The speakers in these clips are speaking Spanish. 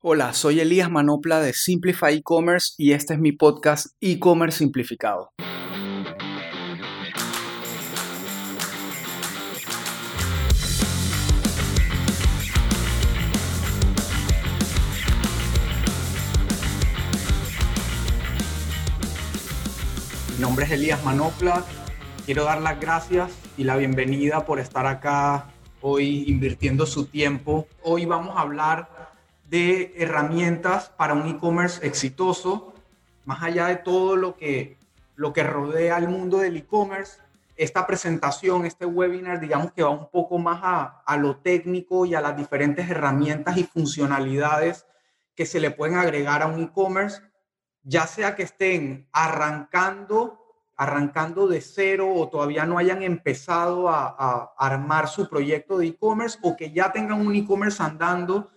Hola, soy Elías Manopla de Simplify E-Commerce y este es mi podcast E-Commerce Simplificado. Mi nombre es Elías Manopla. Quiero dar las gracias y la bienvenida por estar acá hoy invirtiendo su tiempo. Hoy vamos a hablar de herramientas para un e-commerce exitoso, más allá de todo lo que, lo que rodea al mundo del e-commerce. Esta presentación, este webinar, digamos que va un poco más a, a lo técnico y a las diferentes herramientas y funcionalidades que se le pueden agregar a un e-commerce, ya sea que estén arrancando arrancando de cero o todavía no hayan empezado a, a armar su proyecto de e-commerce o que ya tengan un e-commerce andando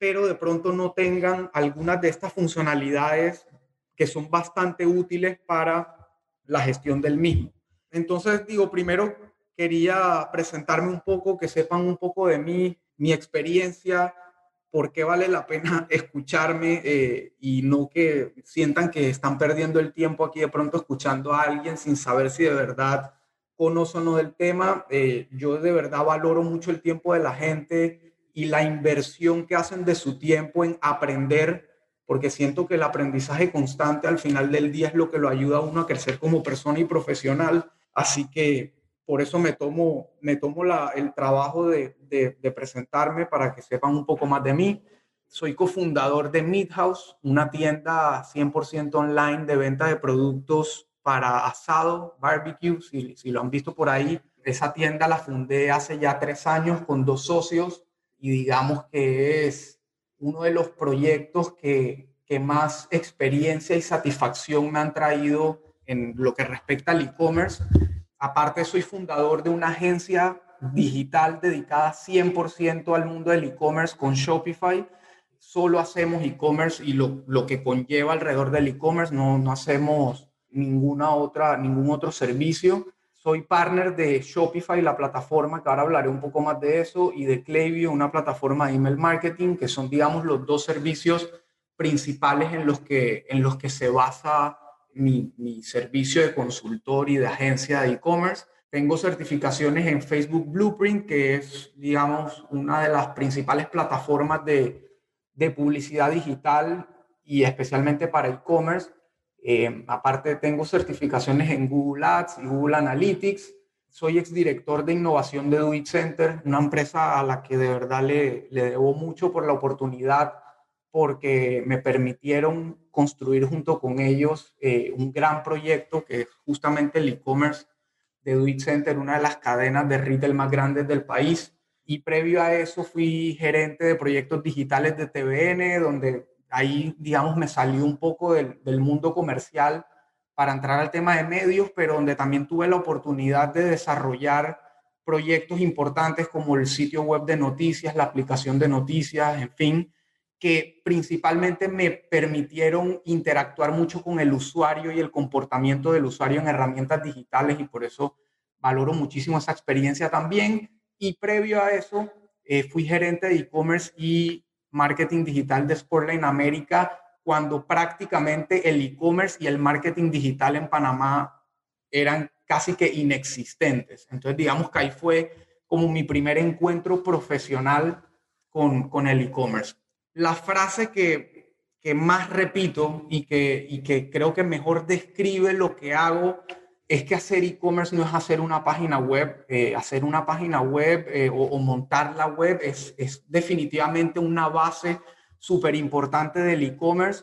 pero de pronto no tengan algunas de estas funcionalidades que son bastante útiles para la gestión del mismo. Entonces, digo, primero quería presentarme un poco, que sepan un poco de mí, mi experiencia, por qué vale la pena escucharme eh, y no que sientan que están perdiendo el tiempo aquí de pronto escuchando a alguien sin saber si de verdad conoce o no del tema. Eh, yo de verdad valoro mucho el tiempo de la gente y la inversión que hacen de su tiempo en aprender, porque siento que el aprendizaje constante al final del día es lo que lo ayuda a uno a crecer como persona y profesional. Así que por eso me tomo, me tomo la, el trabajo de, de, presentarme para que sepan un poco más de mí. Soy cofundador de Midhouse, una tienda 100% online de venta de productos para asado, barbecue, si, si lo han visto por ahí. Esa tienda la fundé hace ya tres años con dos socios y digamos que es uno de los proyectos que, que más experiencia y satisfacción me han traído en lo que respecta al e-commerce. Aparte, soy fundador de una agencia digital dedicada 100% al mundo del e-commerce con Shopify. Solo hacemos e-commerce y lo, lo, que conlleva alrededor del e-commerce, no, no hacemos ninguna otra, ningún otro servicio. Soy partner de Shopify, la plataforma, que ahora hablaré un poco más de eso, y de Klaviyo, una plataforma de email marketing, que son, digamos, los dos servicios principales en los que, en los que se basa mi, mi servicio de consultor y de agencia de e-commerce. Tengo certificaciones en Facebook Blueprint, que es, digamos, una de las principales plataformas de, de publicidad digital y especialmente para e-commerce. Eh, aparte, tengo certificaciones en Google Ads y Google Analytics. Soy exdirector de innovación de Do Center, una empresa a la que de verdad le, debo mucho por la oportunidad, porque me permitieron construir junto con ellos eh, un gran proyecto que es justamente el e-commerce de Do Center, una de las cadenas de retail más grandes del país. Y previo a eso fui gerente de proyectos digitales de TVN, donde ahí, digamos, me salió un poco del, del, mundo comercial para entrar al tema de medios, pero donde también tuve la oportunidad de desarrollar proyectos importantes como el sitio web de noticias, la aplicación de noticias, en fin, que principalmente me permitieron interactuar mucho con el usuario y el comportamiento del usuario en herramientas digitales y por eso valoro muchísimo esa experiencia también. Y previo a eso, eh, fui gerente de e-commerce y marketing digital de Sportline América cuando prácticamente el e-commerce y el marketing digital en Panamá eran casi que inexistentes. Entonces, digamos que ahí fue como mi primer encuentro profesional con, con el e-commerce. La frase que, que más repito y que, y que creo que mejor describe lo que hago es que hacer e-commerce no es hacer una página web, eh, hacer una página web eh, o, o, montar la web es, es definitivamente una base súper importante del e-commerce,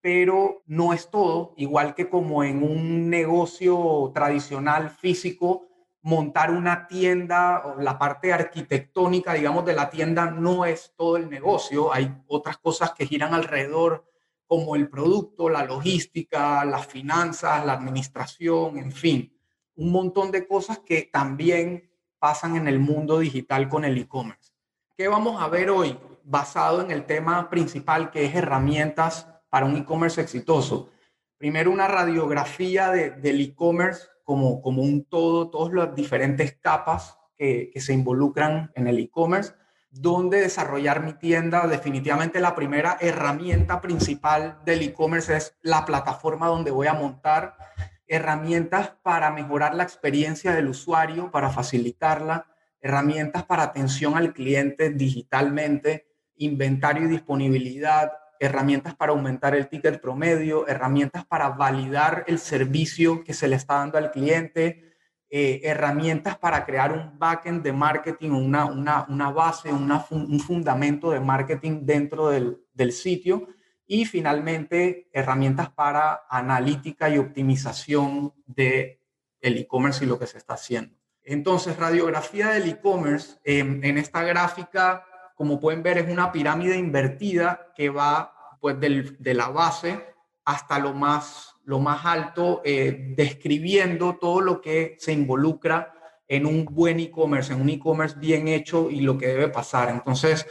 pero no es todo, igual que como en un negocio tradicional físico, montar una tienda, la parte arquitectónica, digamos, de la tienda no es todo el negocio, hay otras cosas que giran alrededor como el producto, la logística, las finanzas, la administración, en fin, un montón de cosas que también pasan en el mundo digital con el e-commerce. ¿Qué vamos a ver hoy basado en el tema principal que es herramientas para un e-commerce exitoso? Primero, una radiografía de, del e-commerce como, como un todo, todas las diferentes capas que se involucran en el e-commerce. Dónde desarrollar mi tienda. Definitivamente la primera herramienta principal del e-commerce es la plataforma donde voy a montar herramientas para mejorar la experiencia del usuario, para facilitarla, herramientas para atención al cliente digitalmente, inventario y disponibilidad, herramientas para aumentar el ticket promedio, herramientas para validar el servicio que se le está dando al cliente, eh, herramientas para crear un backend de marketing, una, una, una base, un fundamento de marketing dentro del, del sitio y finalmente herramientas para analítica y optimización de el e-commerce y lo que se está haciendo. Entonces, radiografía del e-commerce, em, en esta gráfica, como pueden ver, es una pirámide invertida que va pues del, de la base hasta lo más lo más alto, eh, describiendo todo lo que se involucra en un buen e-commerce, en un e-commerce bien hecho y lo que debe pasar. Entonces,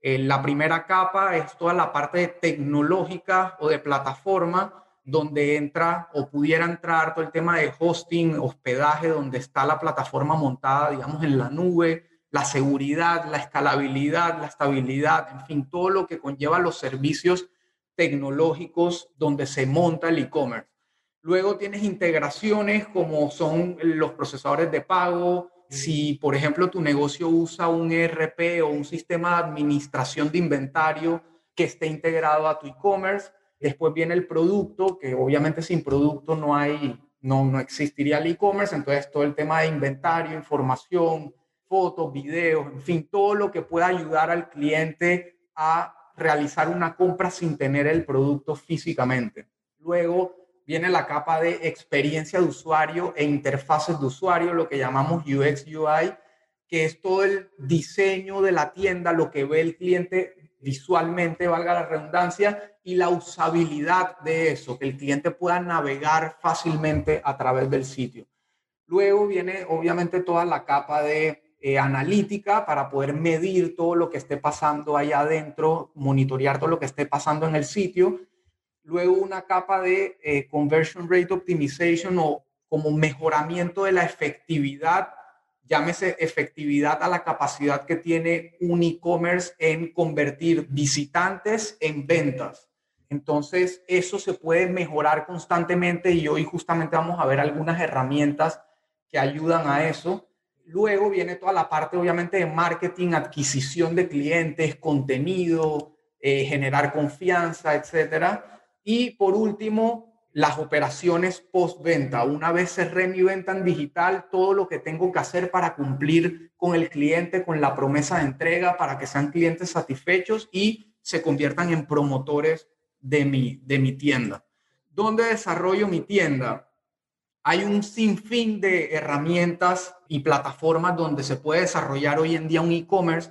eh, la primera capa es toda la parte tecnológica o de plataforma, donde entra o pudiera entrar todo el tema de hosting, hospedaje, donde está la plataforma montada, digamos, en la nube, la seguridad, la escalabilidad, la estabilidad, en fin, todo lo que conlleva los servicios tecnológicos donde se monta el e-commerce. Luego tienes integraciones como son los procesadores de pago. Si, por ejemplo, tu negocio usa un ERP o un sistema de administración de inventario que esté integrado a tu e-commerce. Después viene el producto, que obviamente sin producto no hay, no, no existiría el e-commerce. Entonces, todo el tema de inventario, información, fotos, videos, en fin, todo lo que pueda ayudar al cliente a realizar una compra sin tener el producto físicamente. Luego viene la capa de experiencia de usuario e interfaces de usuario, lo que llamamos UX UI, que es todo el diseño de la tienda, lo que ve el cliente visualmente, valga la redundancia, y la usabilidad de eso, que el cliente pueda navegar fácilmente a través del sitio. Luego viene obviamente toda la capa de eh, analítica para poder medir todo lo que esté pasando allá adentro, monitorear todo lo que esté pasando en el sitio. Luego una capa de eh, conversion rate optimization o como mejoramiento de la efectividad, llámese efectividad a la capacidad que tiene un e-commerce en convertir visitantes en ventas. Entonces, eso se puede mejorar constantemente y hoy justamente vamos a ver algunas herramientas que ayudan a eso. Luego viene toda la parte, obviamente, de marketing, adquisición de clientes, contenido, eh, generar confianza, etcétera. Y por último, las operaciones post-venta. Una vez cerré mi venta en digital, todo lo que tengo que hacer para cumplir con el cliente, con la promesa de entrega, para que sean clientes satisfechos y se conviertan en promotores de mi, de mi tienda. ¿Dónde desarrollo mi tienda? Hay un sinfín de herramientas y plataformas donde se puede desarrollar hoy en día un e-commerce,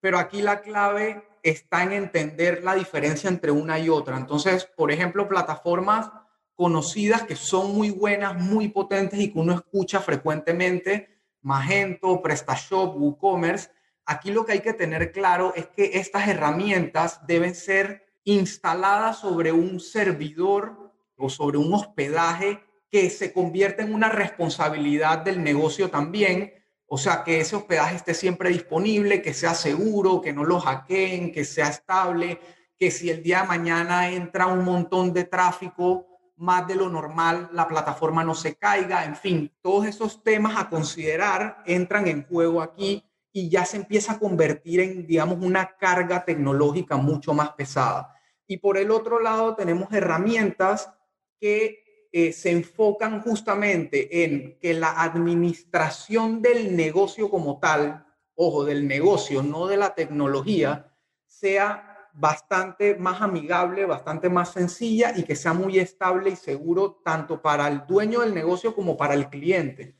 pero aquí la clave está en entender la diferencia entre una y otra. Entonces, por ejemplo, plataformas conocidas que son muy buenas, muy potentes y que uno escucha frecuentemente, Magento, PrestaShop, WooCommerce. Aquí lo que hay que tener claro es que estas herramientas deben ser instaladas sobre un servidor o sobre un hospedaje que se convierte en una responsabilidad del negocio también. O sea, que ese hospedaje esté siempre disponible, que sea seguro, que no lo hackeen, que sea estable, que si el día de mañana entra un montón de tráfico más de lo normal, la plataforma no se caiga. En fin, todos esos temas a considerar entran en juego aquí y ya se empieza a convertir en, digamos, una carga tecnológica mucho más pesada. Y por el otro lado tenemos herramientas que eh, se enfocan justamente en que la administración del negocio como tal, ojo, del negocio, no de la tecnología, sea bastante más amigable, bastante más sencilla y que sea muy estable y seguro tanto para el dueño del negocio como para el cliente.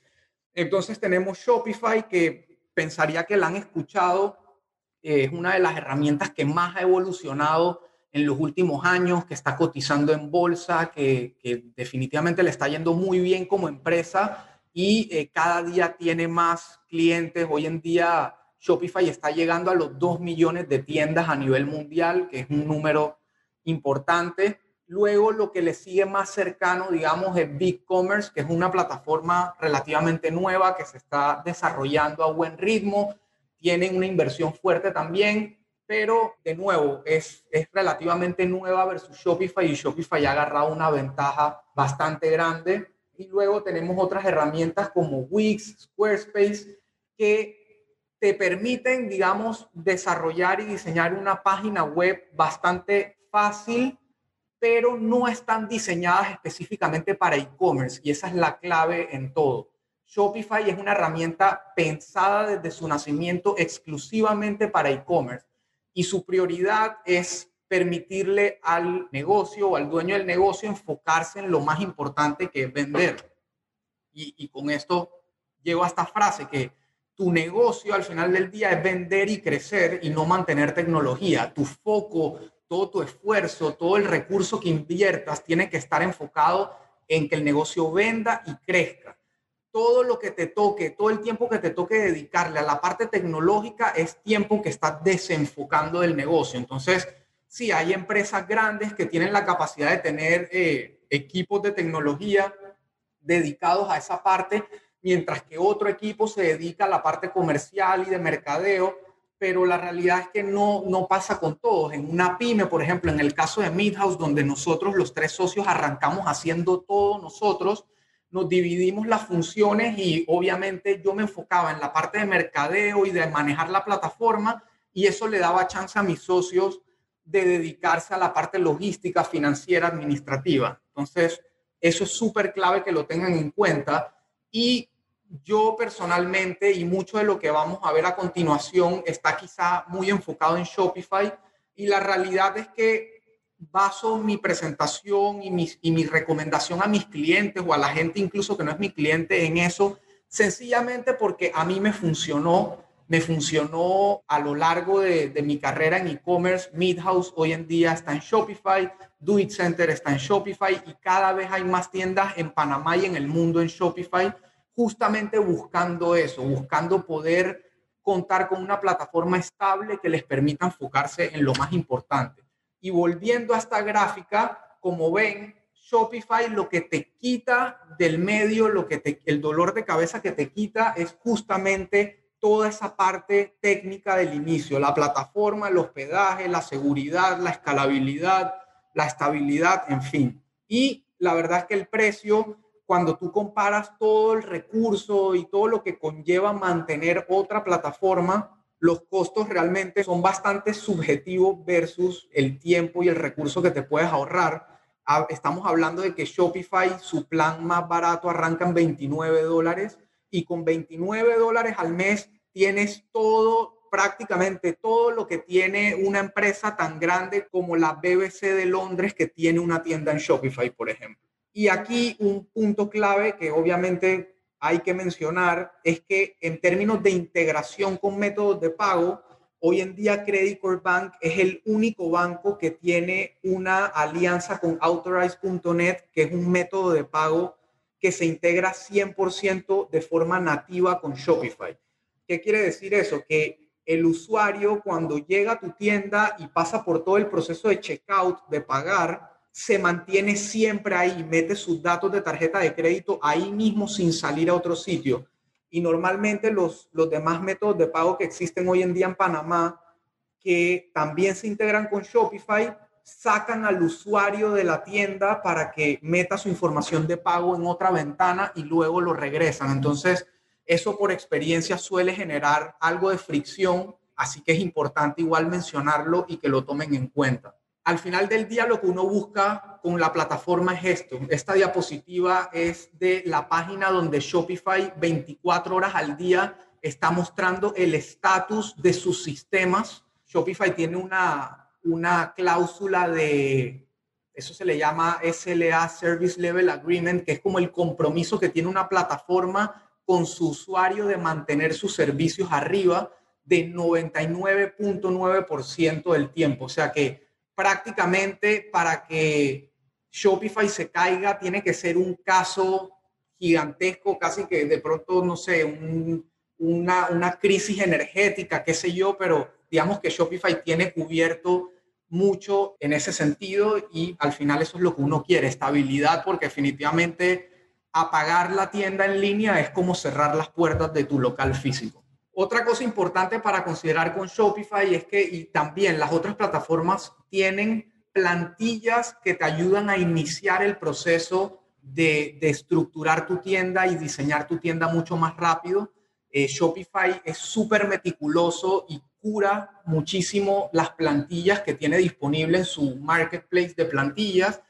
Entonces tenemos Shopify que pensaría que la han escuchado, es una de las herramientas que más ha evolucionado en los últimos años, que está cotizando en bolsa, que, definitivamente le está yendo muy bien como empresa y eh, cada día tiene más clientes. Hoy en día Shopify está llegando a los 2 millones de tiendas a nivel mundial, que es un número importante. Luego lo que le sigue más cercano, digamos, es BigCommerce, que es una plataforma relativamente nueva que se está desarrollando a buen ritmo tienen una inversión fuerte también, pero de nuevo es, es relativamente nueva versus Shopify y Shopify ha agarrado una ventaja bastante grande. Y luego tenemos otras herramientas como Wix, Squarespace, que te permiten, digamos, desarrollar y diseñar una página web bastante fácil, pero no están diseñadas específicamente para e-commerce y esa es la clave en todo. Shopify es una herramienta pensada desde su nacimiento exclusivamente para e-commerce y su prioridad es permitirle al negocio o al dueño del negocio enfocarse en lo más importante que es vender. Y, y con esto llego a esta frase que tu negocio al final del día es vender y crecer y no mantener tecnología. Tu foco, todo tu esfuerzo, todo el recurso que inviertas tiene que estar enfocado en que el negocio venda y crezca. Todo lo que te toque, todo el tiempo que te toque dedicarle a la parte tecnológica es tiempo que estás desenfocando del negocio. Entonces, sí, hay empresas grandes que tienen la capacidad de tener eh, equipos de tecnología dedicados a esa parte, mientras que otro equipo se dedica a la parte comercial y de mercadeo, pero la realidad es que no, no pasa con todos. En una pyme, por ejemplo, en el caso de Midhouse, donde nosotros los tres socios arrancamos haciendo todo nosotros, nos dividimos las funciones y obviamente yo me enfocaba en la parte de mercadeo y de manejar la plataforma y eso le daba chance a mis socios de dedicarse a la parte logística, financiera, administrativa. Entonces, eso es súper clave que lo tengan en cuenta y yo personalmente y mucho de lo que vamos a ver a continuación está quizá muy enfocado en Shopify y la realidad es que baso mi presentación y, y mi recomendación a mis clientes o a la gente incluso que no es mi cliente en eso, sencillamente porque a mí me funcionó, me funcionó a lo largo de, de mi carrera en e-commerce. Midhouse hoy en día está en Shopify, Do It Center está en Shopify y cada vez hay más tiendas en Panamá y en el mundo en Shopify justamente buscando eso, buscando poder contar con una plataforma estable que les permita enfocarse en lo más importante. Y volviendo a esta gráfica, como ven, Shopify lo que te quita del medio, lo que el dolor de cabeza que te quita es justamente toda esa parte técnica del inicio, la plataforma, el hospedaje, la seguridad, la escalabilidad, la estabilidad, en fin. Y la verdad es que el precio cuando tú comparas todo el recurso y todo lo que conlleva mantener otra plataforma, los costos realmente son bastante subjetivos versus el tiempo y el recurso que te puedes ahorrar. Ah, estamos hablando de que Shopify, su plan más barato arranca en 29 dólares y con 29 dólares al mes tienes todo, prácticamente todo lo que tiene una empresa tan grande como la BBC de Londres que tiene una tienda en Shopify, por ejemplo. Y aquí un punto clave que obviamente hay que mencionar es que en términos de integración con métodos de pago, hoy en día Credit Core Bank es el único banco que tiene una alianza con Authorize.net, que es un método de pago que se integra 100% de forma nativa con Shopify. ¿Qué quiere decir eso? Que el usuario cuando llega a tu tienda y pasa por todo el proceso de checkout, de pagar, se mantiene siempre ahí, mete sus datos de tarjeta de crédito ahí mismo sin salir a otro sitio. Y normalmente los, los demás métodos de pago que existen hoy en día en Panamá, que también se integran con Shopify, sacan al usuario de la tienda para que meta su información de pago en otra ventana y luego lo regresan. Entonces, eso por experiencia suele generar algo de fricción, así que es importante igual mencionarlo y que lo tomen en cuenta al final del día lo que uno busca con la plataforma es esto. Esta diapositiva es de la página donde Shopify 24 horas al día está mostrando el estatus de sus sistemas. Shopify tiene una, una cláusula de, eso se le llama SLA, Service Level Agreement, que es como el compromiso que tiene una plataforma con su usuario de mantener sus servicios arriba de 99.9% del tiempo. O sea que prácticamente para que Shopify se caiga tiene que ser un caso gigantesco, casi que de pronto, no sé, una, una crisis energética, qué sé yo, pero digamos que Shopify tiene cubierto mucho en ese sentido y al final eso es lo que uno quiere, estabilidad, porque definitivamente apagar la tienda en línea es como cerrar las puertas de tu local físico. Otra cosa importante para considerar con Shopify es que y también las otras plataformas tienen plantillas que te ayudan a iniciar el proceso de, estructurar tu tienda y diseñar tu tienda mucho más rápido. Eh, Shopify es súper meticuloso y cura muchísimo las plantillas que tiene disponible en su marketplace de plantillas.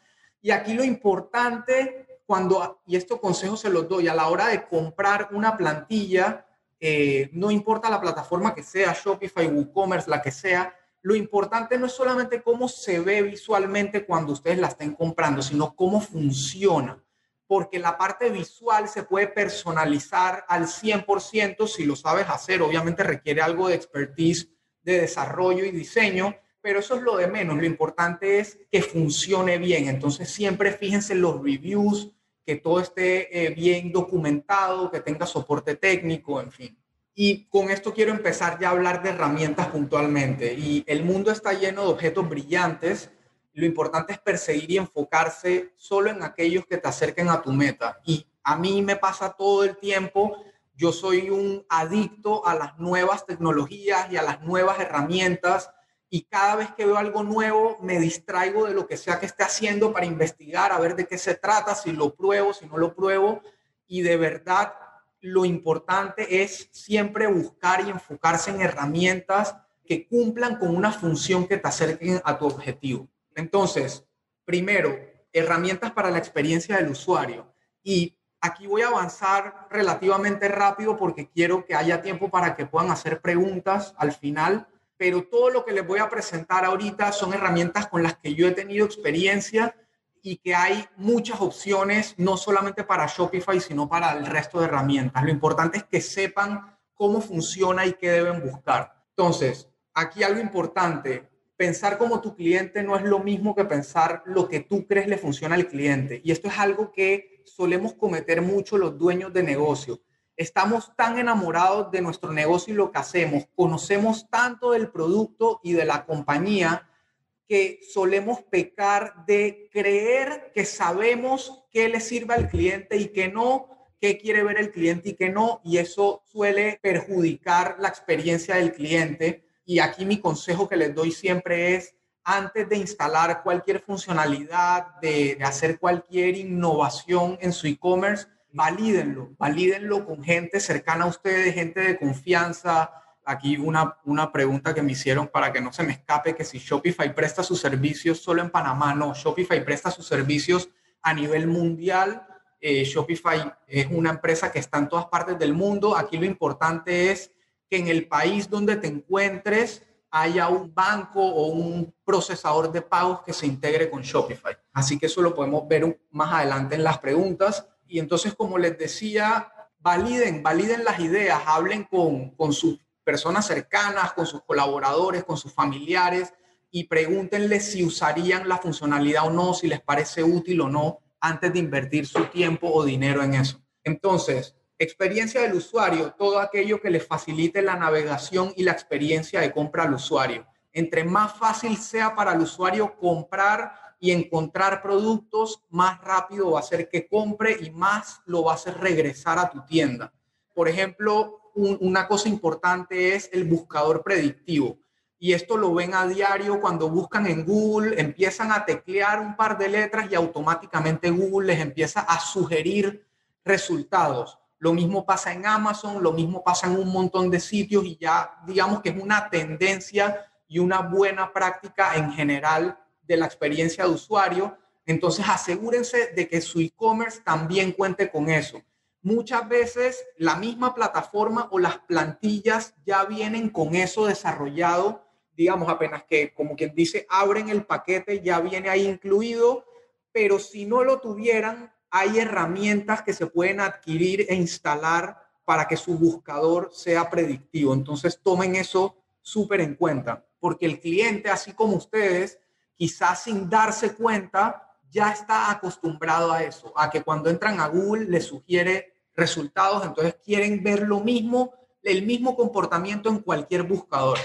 Y aquí lo importante, cuando, y estos consejos se los doy, a la hora de comprar una plantilla, eh, no importa la plataforma que sea, Shopify, WooCommerce, la que sea, lo importante no es solamente cómo se ve visualmente cuando ustedes la estén comprando, sino cómo funciona. Porque la parte visual se puede personalizar al 100% si lo sabes hacer. Obviamente requiere algo de expertise de desarrollo y diseño, pero eso es lo de menos. Lo importante es que funcione bien. Entonces siempre fíjense en los reviews, que todo esté eh, bien documentado, que tenga soporte técnico, en fin. Y con esto quiero empezar ya a hablar de herramientas puntualmente. Y el mundo está lleno de objetos brillantes. Lo importante es perseguir y enfocarse solo en aquellos que te acerquen a tu meta. Y a mí me pasa todo el tiempo. Yo soy un adicto a las nuevas tecnologías y a las nuevas herramientas y cada vez que veo algo nuevo me distraigo de lo que sea que esté haciendo para investigar, a ver de qué se trata, si lo pruebo, si no lo pruebo. Y de verdad, lo importante es siempre buscar y enfocarse en herramientas que cumplan con una función que te acerquen a tu objetivo. Entonces, primero, herramientas para la experiencia del usuario. Y aquí voy a avanzar relativamente rápido porque quiero que haya tiempo para que puedan hacer preguntas al final pero todo lo que les voy a presentar ahorita son herramientas con las que yo he tenido experiencia y que hay muchas opciones, no solamente para Shopify, sino para el resto de herramientas. Lo importante es que sepan cómo funciona y qué deben buscar. Entonces, aquí algo importante, pensar como tu cliente no es lo mismo que pensar lo que tú crees le funciona al cliente. Y esto es algo que solemos cometer mucho los dueños de negocio estamos tan enamorados de nuestro negocio y lo que hacemos, conocemos tanto del producto y de la compañía que solemos pecar de creer que sabemos qué le sirve al cliente y que no, qué quiere ver el cliente y qué no, y eso suele perjudicar la experiencia del cliente. Y aquí mi consejo que les doy siempre es, antes de instalar cualquier funcionalidad, de, de hacer cualquier innovación en su e-commerce, valídenlo, valídenlo con gente cercana a ustedes, gente de confianza. Aquí una, una pregunta que me hicieron para que no se me escape, que si Shopify presta sus servicios solo en Panamá, no, Shopify presta sus servicios a nivel mundial. Eh, Shopify es una empresa que está en todas partes del mundo. Aquí lo importante es que en el país donde te encuentres haya un banco o un procesador de pagos que se integre con Shopify. Así que eso lo podemos ver más adelante en las preguntas. Y entonces, como les decía, validen, validen las ideas, hablen con, con sus personas cercanas, con sus colaboradores, con sus familiares y pregúntenle si usarían la funcionalidad o no, si les parece útil o no, antes de invertir su tiempo o dinero en eso. Entonces, experiencia del usuario, todo aquello que le facilite la navegación y la experiencia de compra al usuario. Entre más fácil sea para el usuario comprar y encontrar productos, más rápido va a ser que compre y más lo va a hacer regresar a tu tienda. Por ejemplo, una cosa importante es el buscador predictivo. Y esto lo ven a diario cuando buscan en Google, empiezan a teclear un par de letras y automáticamente Google les empieza a sugerir resultados. Lo mismo pasa en Amazon, lo mismo pasa en un montón de sitios y ya digamos que es una tendencia y una buena práctica en general de la experiencia de usuario. Entonces asegúrense de que su e-commerce también cuente con eso. Muchas veces la misma plataforma o las plantillas ya vienen con eso desarrollado, digamos, apenas que, como quien dice, abren el paquete, ya viene ahí incluido, pero si no lo tuvieran, hay herramientas que se pueden adquirir e instalar para que su buscador sea predictivo. Entonces tomen eso súper en cuenta, porque el cliente, así como ustedes, quizás sin darse cuenta, ya está acostumbrado a eso, a que cuando entran a Google les sugiere resultados, entonces quieren ver lo mismo, el mismo comportamiento en cualquier buscador.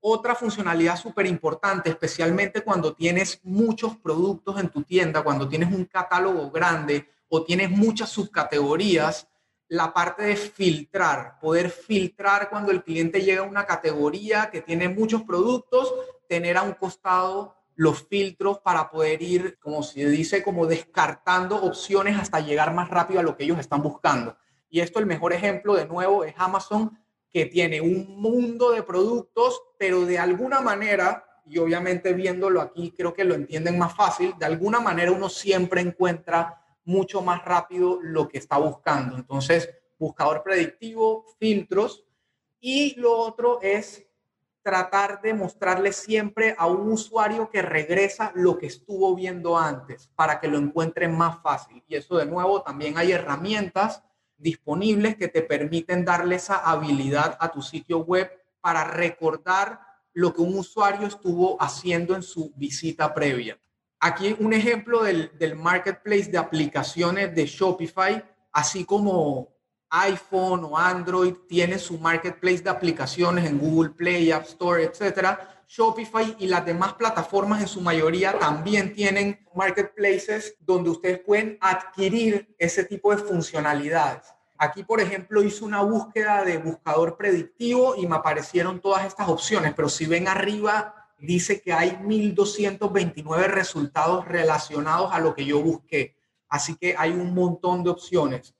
Otra funcionalidad súper importante, especialmente cuando tienes muchos productos en tu tienda, cuando tienes un catálogo grande o tienes muchas subcategorías, la parte de filtrar, poder filtrar cuando el cliente llega a una categoría que tiene muchos productos, tener a un costado los filtros para poder ir, como se dice, como descartando opciones hasta llegar más rápido a lo que ellos están buscando. Y esto el mejor ejemplo de nuevo es Amazon, que tiene un mundo de productos, pero de alguna manera, y obviamente viéndolo aquí creo que lo entienden más fácil, de alguna manera uno siempre encuentra mucho más rápido lo que está buscando. Entonces, buscador predictivo, filtros. Y lo otro es tratar de mostrarle siempre a un usuario que regresa lo que estuvo viendo antes para que lo encuentre más fácil. Y eso de nuevo, también hay herramientas disponibles que te permiten darle esa habilidad a tu sitio web para recordar lo que un usuario estuvo haciendo en su visita previa. Aquí un ejemplo del, marketplace de aplicaciones de Shopify, así como iPhone o Android tiene su marketplace de aplicaciones en Google Play, App Store, etcétera. Shopify y las demás plataformas en su mayoría también tienen marketplaces donde ustedes pueden adquirir ese tipo de funcionalidades. Aquí, por ejemplo, hice una búsqueda de buscador predictivo y me aparecieron todas estas opciones, pero si ven arriba dice que hay 1.229 resultados relacionados a lo que yo busqué. Así que hay un montón de opciones.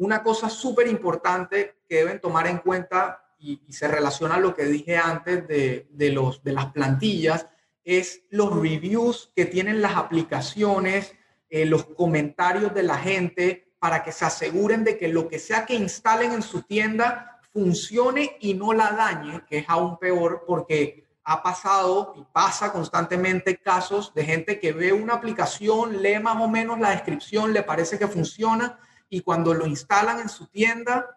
Una cosa súper importante que deben tomar en cuenta y, se relaciona a lo que dije antes de, los, de las plantillas es los reviews que tienen las aplicaciones, eh, los comentarios de la gente para que se aseguren de que lo que sea que instalen en su tienda funcione y no la dañe, que es aún peor porque ha pasado y pasa constantemente casos de gente que ve una aplicación, lee más o menos la descripción, le parece que funciona y cuando lo instalan en su tienda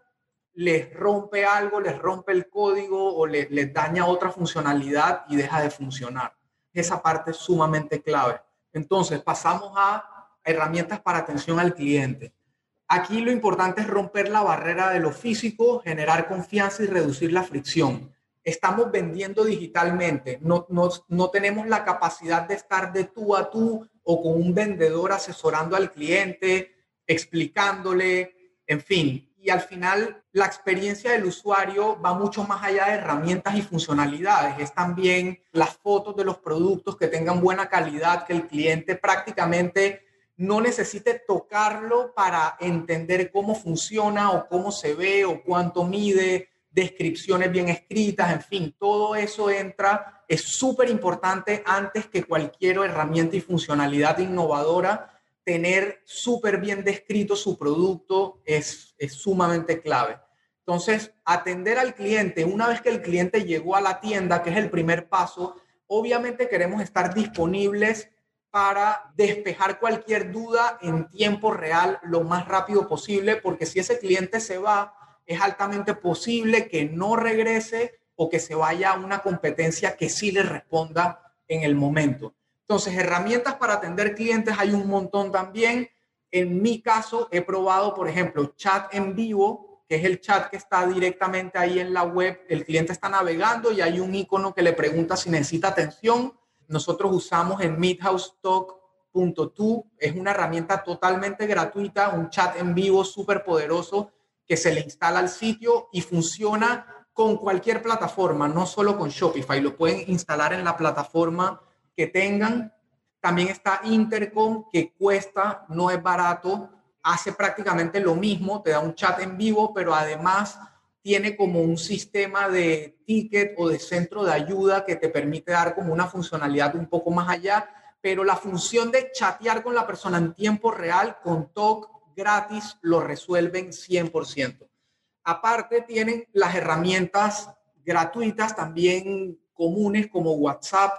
les rompe algo, les rompe el código o les, daña otra funcionalidad y deja de funcionar. Esa parte es sumamente clave. Entonces pasamos a herramientas para atención al cliente. Aquí lo importante es romper la barrera de lo físico, generar confianza y reducir la fricción estamos vendiendo digitalmente, no, no, tenemos la capacidad de estar de tú a tú o con un vendedor asesorando al cliente, explicándole, en fin. Y al final la experiencia del usuario va mucho más allá de herramientas y funcionalidades. Es también las fotos de los productos que tengan buena calidad, que el cliente prácticamente no necesite tocarlo para entender cómo funciona o cómo se ve o cuánto mide descripciones bien escritas, en fin, todo eso entra, es súper importante antes que cualquier herramienta y funcionalidad innovadora, tener súper bien descrito su producto es, es sumamente clave. Entonces, atender al cliente, una vez que el cliente llegó a la tienda, que es el primer paso, obviamente queremos estar disponibles para despejar cualquier duda en tiempo real lo más rápido posible, porque si ese cliente se va, es altamente posible que no regrese o que se vaya a una competencia que sí le responda en el momento. Entonces, herramientas para atender clientes hay un montón también. En mi caso, he probado, por ejemplo, chat en vivo, que es el chat que está directamente ahí en la web. El cliente está navegando y hay un icono que le pregunta si necesita atención. Nosotros usamos en midhousetalk.to. Es una herramienta totalmente gratuita, un chat en vivo súper poderoso que se le instala al sitio y funciona con cualquier plataforma, no solo con Shopify, lo pueden instalar en la plataforma que tengan. También está Intercom, que cuesta, no es barato, hace prácticamente lo mismo, te da un chat en vivo, pero además tiene como un sistema de ticket o de centro de ayuda que te permite dar como una funcionalidad un poco más allá, pero la función de chatear con la persona en tiempo real con Talk gratis lo resuelven 100%. Aparte, tienen las herramientas gratuitas también comunes como WhatsApp,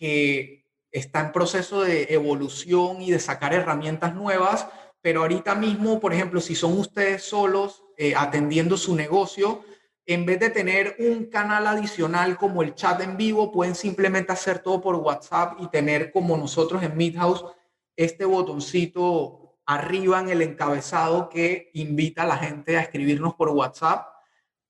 que está en proceso de evolución y de sacar herramientas nuevas, pero ahorita mismo, por ejemplo, si son ustedes solos eh, atendiendo su negocio, en vez de tener un canal adicional como el chat en vivo, pueden simplemente hacer todo por WhatsApp y tener como nosotros en Midhouse este botoncito arriba en el encabezado que invita a la gente a escribirnos por WhatsApp.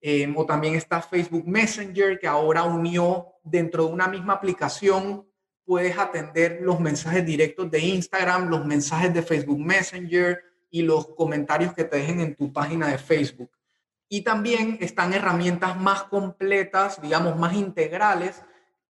Eh, o también está Facebook Messenger, que ahora unió dentro de una misma aplicación. Puedes atender los mensajes directos de Instagram, los mensajes de Facebook Messenger, y los comentarios que te dejen en tu página de Facebook. Y también están herramientas más completas, digamos, más integrales,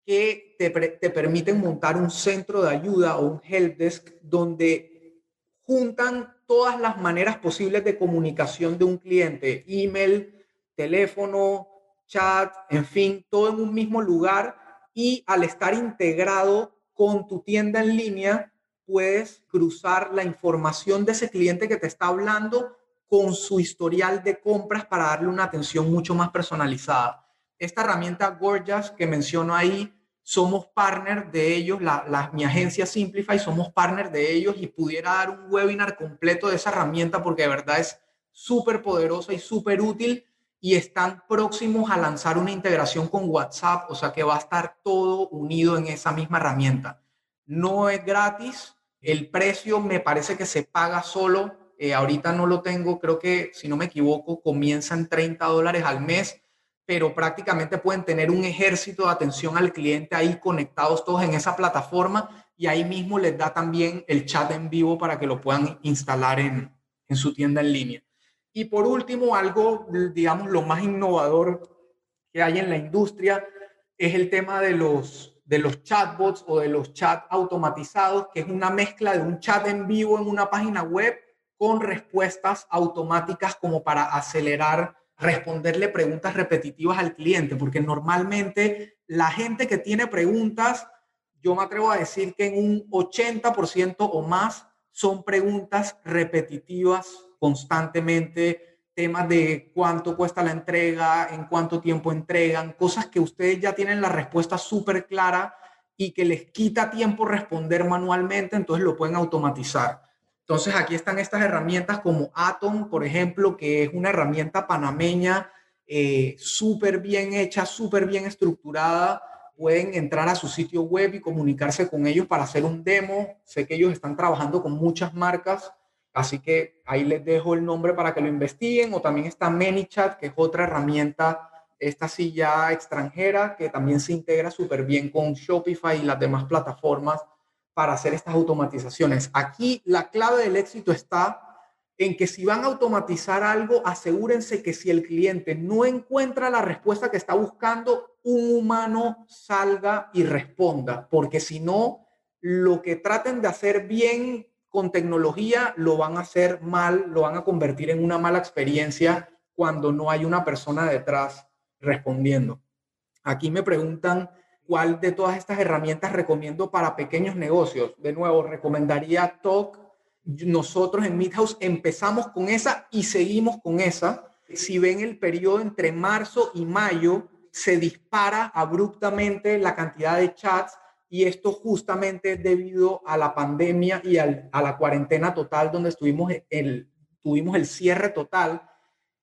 que te, te permiten montar un centro de ayuda o un helpdesk donde juntan todas las maneras posibles de comunicación de un cliente, email, teléfono, chat, en fin, todo en un mismo lugar y al estar integrado con tu tienda en línea, puedes cruzar la información de ese cliente que te está hablando con su historial de compras para darle una atención mucho más personalizada. Esta herramienta Gorgeous que menciono ahí somos partner de ellos, la, mi agencia Simplify, somos partner de ellos y pudiera dar un webinar completo de esa herramienta porque de verdad es súper poderosa y súper útil y están próximos a lanzar una integración con WhatsApp, o sea que va a estar todo unido en esa misma herramienta. No es gratis, el precio me parece que se paga solo, eh, ahorita no lo tengo, creo que si no me equivoco comienza en 30 dólares al mes pero prácticamente pueden tener un ejército de atención al cliente ahí conectados todos en esa plataforma y ahí mismo les da también el chat en vivo para que lo puedan instalar en, en su tienda en línea. Y por último, algo, digamos, lo más innovador que hay en la industria es el tema de los, de los chatbots o de los chats automatizados, que es una mezcla de un chat en vivo en una página web con respuestas automáticas como para acelerar responderle preguntas repetitivas al cliente, porque normalmente la gente que tiene preguntas, yo me atrevo a decir que en un 80% o más son preguntas repetitivas constantemente, temas de cuánto cuesta la entrega, en cuánto tiempo entregan, cosas que ustedes ya tienen la respuesta súper clara y que les quita tiempo responder manualmente, entonces lo pueden automatizar. Entonces aquí están estas herramientas como Atom, por ejemplo, que es una herramienta panameña eh, súper bien hecha, súper bien estructurada. Pueden entrar a su sitio web y comunicarse con ellos para hacer un demo. Sé que ellos están trabajando con muchas marcas, así que ahí les dejo el nombre para que lo investiguen. O también está ManyChat, que es otra herramienta, esta ya extranjera, que también se integra súper bien con Shopify y las demás plataformas para hacer estas automatizaciones. Aquí la clave del éxito está en que si van a automatizar algo, asegúrense que si el cliente no encuentra la respuesta que está buscando, un humano salga y responda, porque si no, lo que traten de hacer bien con tecnología lo van a hacer mal, lo van a convertir en una mala experiencia cuando no hay una persona detrás respondiendo. Aquí me preguntan ¿Cuál de todas estas herramientas recomiendo para pequeños negocios? De nuevo, recomendaría Talk. Nosotros en Midhouse empezamos con esa y seguimos con esa. Si ven el periodo entre marzo y mayo, se dispara abruptamente la cantidad de chats y esto justamente debido a la pandemia y a la cuarentena total donde estuvimos el, tuvimos el cierre total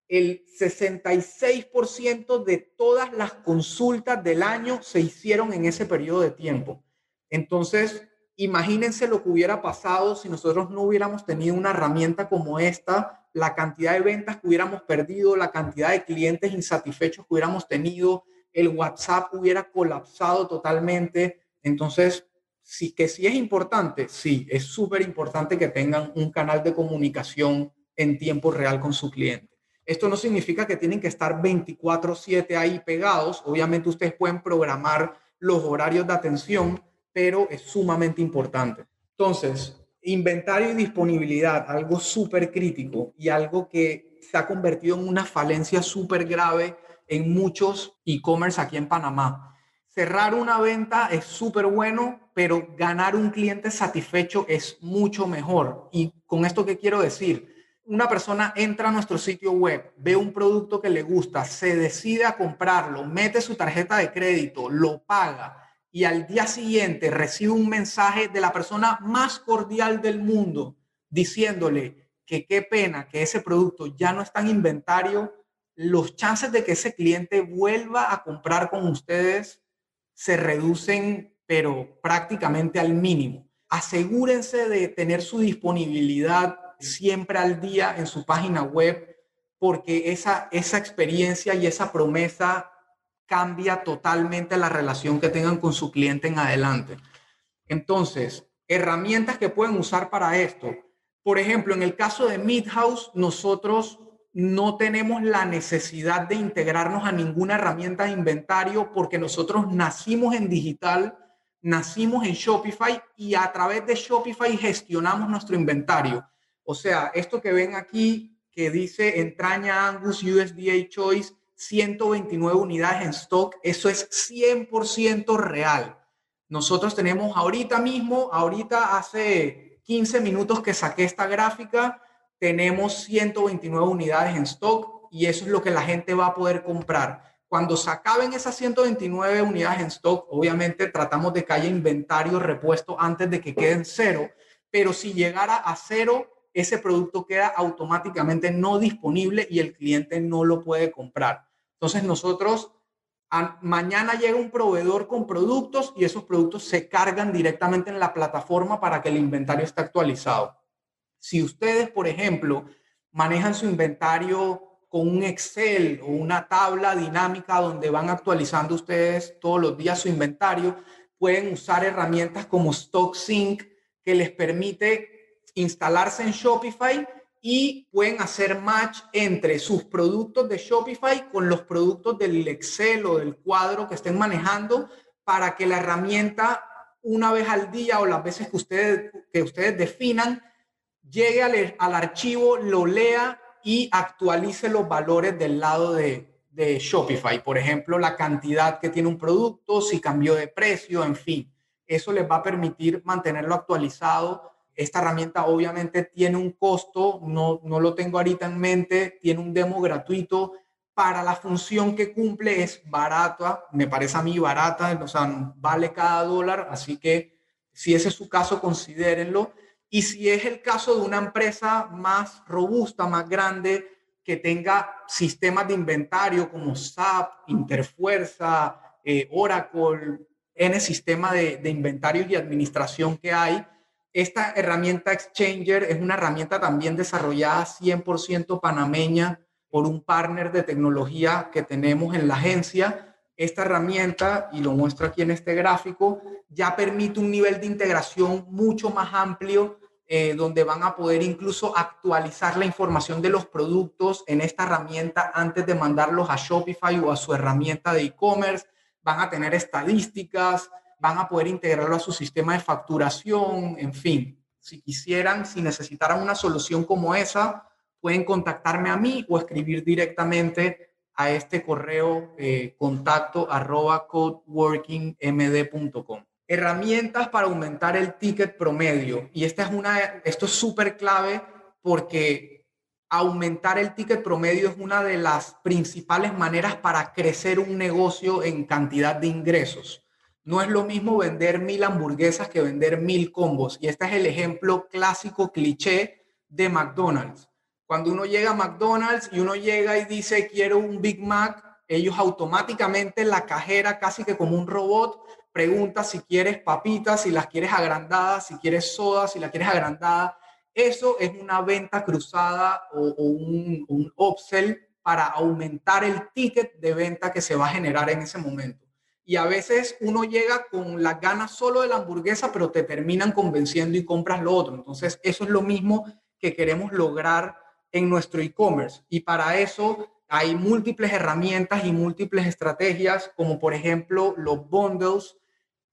el 66% de todas las consultas del año se hicieron en ese periodo de tiempo. Entonces, imagínense lo que hubiera pasado si nosotros no hubiéramos tenido una herramienta como esta, la cantidad de ventas que hubiéramos perdido, la cantidad de clientes insatisfechos que hubiéramos tenido, el WhatsApp hubiera colapsado totalmente. Entonces, sí que sí es importante, sí, es súper importante que tengan un canal de comunicación en tiempo real con su cliente. Esto no significa que tienen que estar 24/7 ahí pegados. Obviamente ustedes pueden programar los horarios de atención, pero es sumamente importante. Entonces, inventario y disponibilidad, algo súper crítico y algo que se ha convertido en una falencia súper grave en muchos e-commerce aquí en Panamá. Cerrar una venta es súper bueno, pero ganar un cliente satisfecho es mucho mejor. ¿Y con esto qué quiero decir? una persona entra a nuestro sitio web, ve un producto que le gusta, se decide a comprarlo, mete su tarjeta de crédito, lo paga y al día siguiente recibe un mensaje de la persona más cordial del mundo diciéndole que qué pena que ese producto ya no está en inventario, los chances de que ese cliente vuelva a comprar con ustedes se reducen, pero prácticamente al mínimo. Asegúrense de tener su disponibilidad siempre al día en su página web, porque esa, esa experiencia y esa promesa cambia totalmente la relación que tengan con su cliente en adelante. Entonces, herramientas que pueden usar para esto. Por ejemplo, en el caso de Midhouse, nosotros no tenemos la necesidad de integrarnos a ninguna herramienta de inventario porque nosotros nacimos en digital, nacimos en Shopify y a través de Shopify gestionamos nuestro inventario. O sea, esto que ven aquí que dice entraña Angus USDA Choice 129 unidades en stock, eso es 100% real. Nosotros tenemos ahorita mismo, ahorita hace 15 minutos que saqué esta gráfica, tenemos 129 unidades en stock y eso es lo que la gente va a poder comprar. Cuando se acaben esas 129 unidades en stock, obviamente tratamos de que haya inventario repuesto antes de que queden cero, pero si llegara a cero, ese producto queda automáticamente no disponible y el cliente no lo puede comprar. Entonces nosotros, mañana llega un proveedor con productos y esos productos se cargan directamente en la plataforma para que el inventario esté actualizado. Si ustedes, por ejemplo, manejan su inventario con un Excel o una tabla dinámica donde van actualizando ustedes todos los días su inventario, pueden usar herramientas como StockSync que les permite instalarse en Shopify y pueden hacer match entre sus productos de Shopify con los productos del Excel o del cuadro que estén manejando para que la herramienta una vez al día o las veces que ustedes, que ustedes definan llegue al, al archivo, lo lea y actualice los valores del lado de, de Shopify. Por ejemplo, la cantidad que tiene un producto, si cambió de precio, en fin. Eso les va a permitir mantenerlo actualizado. Esta herramienta obviamente tiene un costo, no, no lo tengo ahorita en mente, tiene un demo gratuito. Para la función que cumple es barata, me parece a mí barata, o sea, vale cada dólar, así que si ese es su caso, considérenlo. Y si es el caso de una empresa más robusta, más grande, que tenga sistemas de inventario como SAP, Interfuerza, eh, Oracle, N sistema de, de inventarios y administración que hay, esta herramienta Exchanger es una herramienta también desarrollada 100% panameña por un partner de tecnología que tenemos en la agencia. Esta herramienta, y lo muestro aquí en este gráfico, ya permite un nivel de integración mucho más amplio eh, donde van a poder incluso actualizar la información de los productos en esta herramienta antes de mandarlos a Shopify o a su herramienta de e-commerce. Van a tener estadísticas, van a poder integrarlo a su sistema de facturación, en fin. Si quisieran, si necesitaran una solución como esa, pueden contactarme a mí o escribir directamente a este correo eh, contacto arroba codeworkingmd.com herramientas para aumentar el ticket promedio. Y esta es una, esto es súper clave porque aumentar el ticket promedio es una de las principales maneras para crecer un negocio en cantidad de ingresos. No es lo mismo vender mil hamburguesas que vender mil combos. Y este es el ejemplo clásico, cliché de McDonald's. Cuando uno llega a McDonald's y uno llega y dice quiero un Big Mac, ellos automáticamente la cajera, casi que como un robot, pregunta si quieres papitas, si las quieres agrandadas, si quieres soda, si la quieres agrandada. Eso es una venta cruzada o, un, un upsell para aumentar el ticket de venta que se va a generar en ese momento. Y a veces uno llega con las ganas solo de la hamburguesa, pero te terminan convenciendo y compras lo otro. Entonces, eso es lo mismo que queremos lograr en nuestro e-commerce. Y para eso hay múltiples herramientas y múltiples estrategias, como por ejemplo los bundles,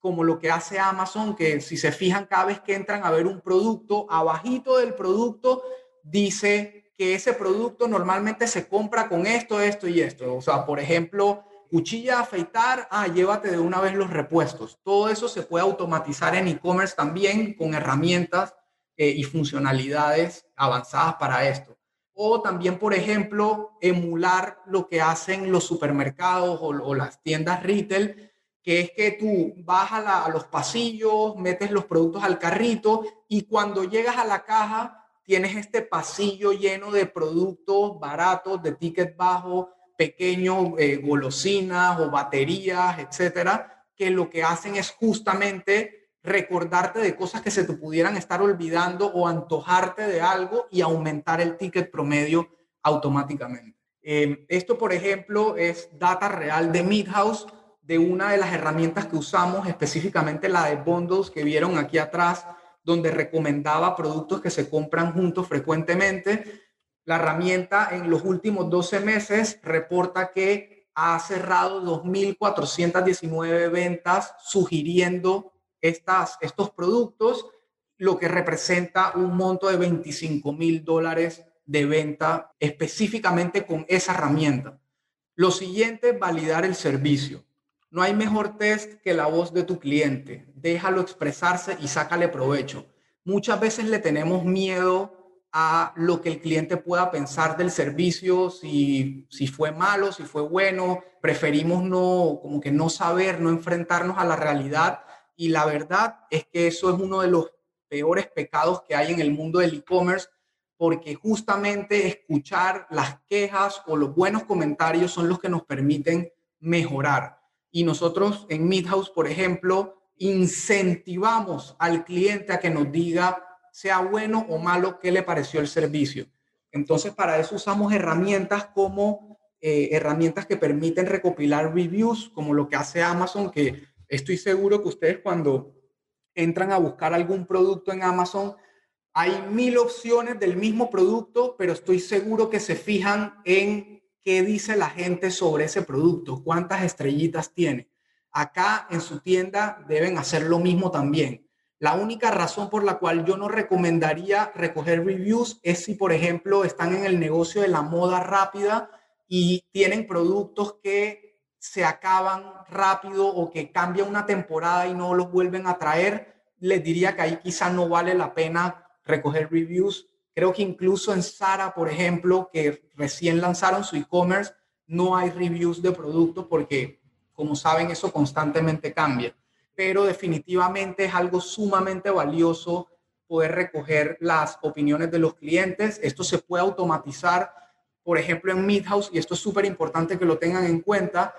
como lo que hace Amazon, que si se fijan cada vez que entran a ver un producto, abajito del producto dice que ese producto normalmente se compra con esto, esto y esto. O sea, por ejemplo, cuchilla afeitar, ah, llévate de una vez los repuestos. Todo eso se puede automatizar en e-commerce también con herramientas eh, y funcionalidades avanzadas para esto. O también, por ejemplo, emular lo que hacen los supermercados o, las tiendas retail que es que tú vas a, los pasillos, metes los productos al carrito y cuando llegas a la caja tienes este pasillo lleno de productos baratos, de ticket bajo, pequeños, eh, golosinas o baterías, etcétera, que lo que hacen es justamente recordarte de cosas que se te pudieran estar olvidando o antojarte de algo y aumentar el ticket promedio automáticamente. Eh, esto, por ejemplo, es data real de Midhouse de una de las herramientas que usamos, específicamente la de bundles que vieron aquí atrás, donde recomendaba productos que se compran juntos frecuentemente. La herramienta en los últimos 12 meses reporta que ha cerrado 2.419 ventas sugiriendo estos productos, lo que representa un monto de 25 mil dólares de venta específicamente con esa herramienta. Lo siguiente, validar el servicio. No hay mejor test que la voz de tu cliente. Déjalo expresarse y sácale provecho. Muchas veces le tenemos miedo a lo que el cliente pueda pensar del servicio, si, si fue malo, si fue bueno. Preferimos no, como que no saber, no enfrentarnos a la realidad. Y la verdad es que eso es uno de los peores pecados que hay en el mundo del e-commerce, porque justamente escuchar las quejas o los buenos comentarios son los que nos permiten mejorar y nosotros en Midhouse, por ejemplo, incentivamos al cliente a que nos diga, sea bueno o malo, qué le pareció el servicio. Entonces, para eso usamos herramientas como eh, herramientas que permiten recopilar reviews, como lo que hace Amazon, que estoy seguro que ustedes cuando entran a buscar algún producto en Amazon, hay mil opciones del mismo producto, pero estoy seguro que se fijan en qué dice la gente sobre ese producto, cuántas estrellitas tiene. Acá en su tienda deben hacer lo mismo también. La única razón por la cual yo no recomendaría recoger reviews es si, por ejemplo, están en el negocio de la moda rápida y tienen productos que se acaban rápido o que cambia una temporada y no los vuelven a traer, les diría que ahí quizá no vale la pena recoger reviews Creo que incluso en Sara, por ejemplo, que recién lanzaron su e-commerce, no hay reviews de producto porque, como saben, eso constantemente cambia. Pero definitivamente es algo sumamente valioso poder recoger las opiniones de los clientes. Esto se puede automatizar, por ejemplo, en Midhouse, y esto es súper importante que lo tengan en cuenta.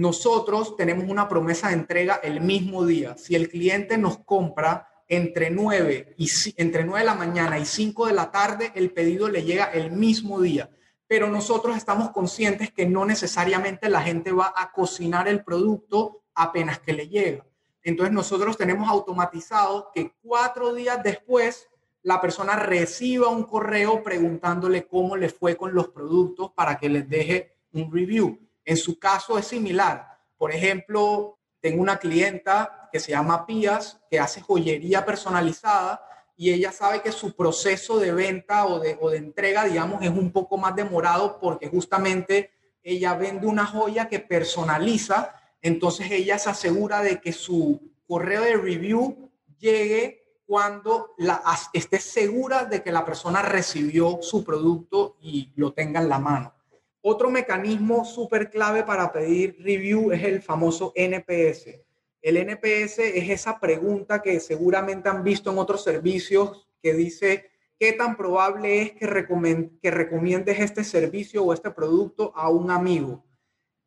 Nosotros tenemos una promesa de entrega el mismo día. Si el cliente nos compra entre 9, y, entre 9 de la mañana y 5 de la tarde, el pedido le llega el mismo día. Pero nosotros estamos conscientes que no necesariamente la gente va a cocinar el producto apenas que le llega. Entonces nosotros tenemos automatizado que cuatro días después la persona reciba un correo preguntándole cómo le fue con los productos para que les deje un review. En su caso es similar. Por ejemplo, tengo una clienta que se llama Pías, que hace joyería personalizada y ella sabe que su proceso de venta o de, entrega, digamos, es un poco más demorado porque justamente ella vende una joya que personaliza, entonces ella se asegura de que su correo de review llegue cuando esté segura de que la persona recibió su producto y lo tenga en la mano. Otro mecanismo súper clave para pedir review es el famoso NPS. El NPS es esa pregunta que seguramente han visto en otros servicios que dice, ¿qué tan probable es que, que recomiendes este servicio o este producto a un amigo?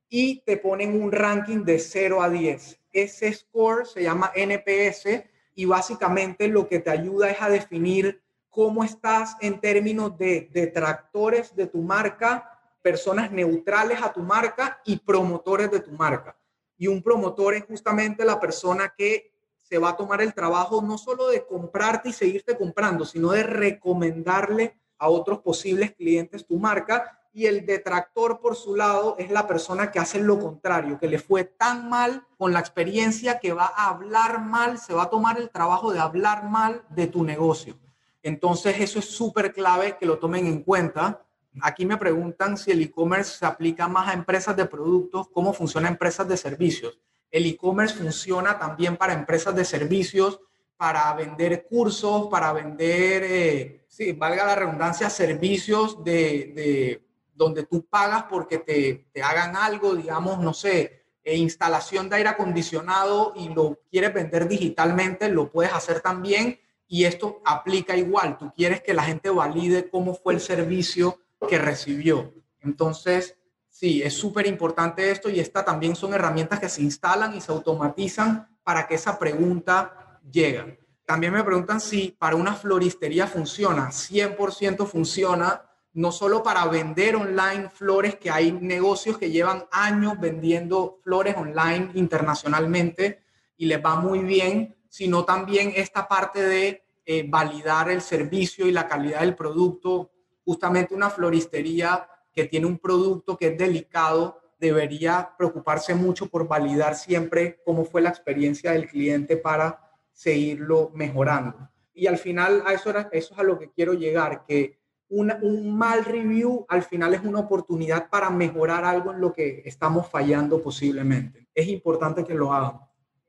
Y te ponen un ranking de 0 a 10. Ese score se llama NPS y básicamente lo que te ayuda es a definir cómo estás en términos de detractores de tu marca personas neutrales a tu marca y promotores de tu marca. Y un promotor es justamente la persona que se va a tomar el trabajo no solo de comprarte y seguirte comprando, sino de recomendarle a otros posibles clientes tu marca. Y el detractor, por su lado, es la persona que hace lo contrario, que le fue tan mal con la experiencia que va a hablar mal, se va a tomar el trabajo de hablar mal de tu negocio. Entonces, eso es súper clave que lo tomen en cuenta Aquí me preguntan si el e-commerce se aplica más a empresas de productos, cómo funciona empresas de servicios. El e-commerce funciona también para empresas de servicios, para vender cursos, para vender, eh, sí, valga la redundancia, servicios de, de donde tú pagas porque te, te, hagan algo, digamos, no sé, eh, instalación de aire acondicionado y lo quieres vender digitalmente, lo puedes hacer también. Y esto aplica igual. Tú quieres que la gente valide cómo fue el servicio que recibió. Entonces, sí, es súper importante esto y esta también son herramientas que se instalan y se automatizan para que esa pregunta llegue. También me preguntan si para una floristería funciona. 100% funciona, no solo para vender online flores, que hay negocios que llevan años vendiendo flores online internacionalmente y les va muy bien, sino también esta parte de eh, validar el servicio y la calidad del producto. Justamente una floristería que tiene un producto que es delicado debería preocuparse mucho por validar siempre cómo fue la experiencia del cliente para seguirlo mejorando. Y al final, a eso, eso es a lo que quiero llegar, que un mal review al final es una oportunidad para mejorar algo en lo que estamos fallando posiblemente. Es importante que lo hagan.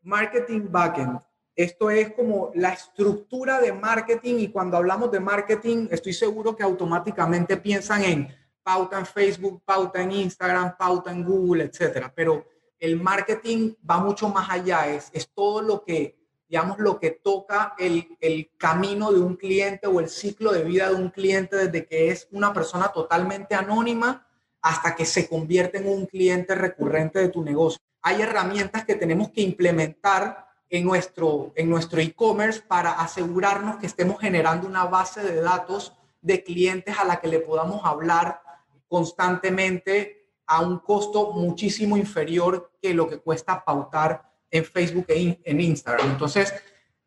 Marketing backend. Esto es como la estructura de marketing y cuando hablamos de marketing estoy seguro que automáticamente piensan en pauta en Facebook, pauta en Instagram, pauta en Google, etcétera. Pero el marketing va mucho más allá, es, es todo lo que digamos, lo que toca el, el, camino de un cliente o el ciclo de vida de un cliente desde que es una persona totalmente anónima hasta que se convierte en un cliente recurrente de tu negocio. Hay herramientas que tenemos que implementar en nuestro en nuestro e-commerce para asegurarnos que estemos generando una base de datos de clientes a la que le podamos hablar constantemente a un costo muchísimo inferior que lo que cuesta pautar en Facebook e en Instagram. Entonces,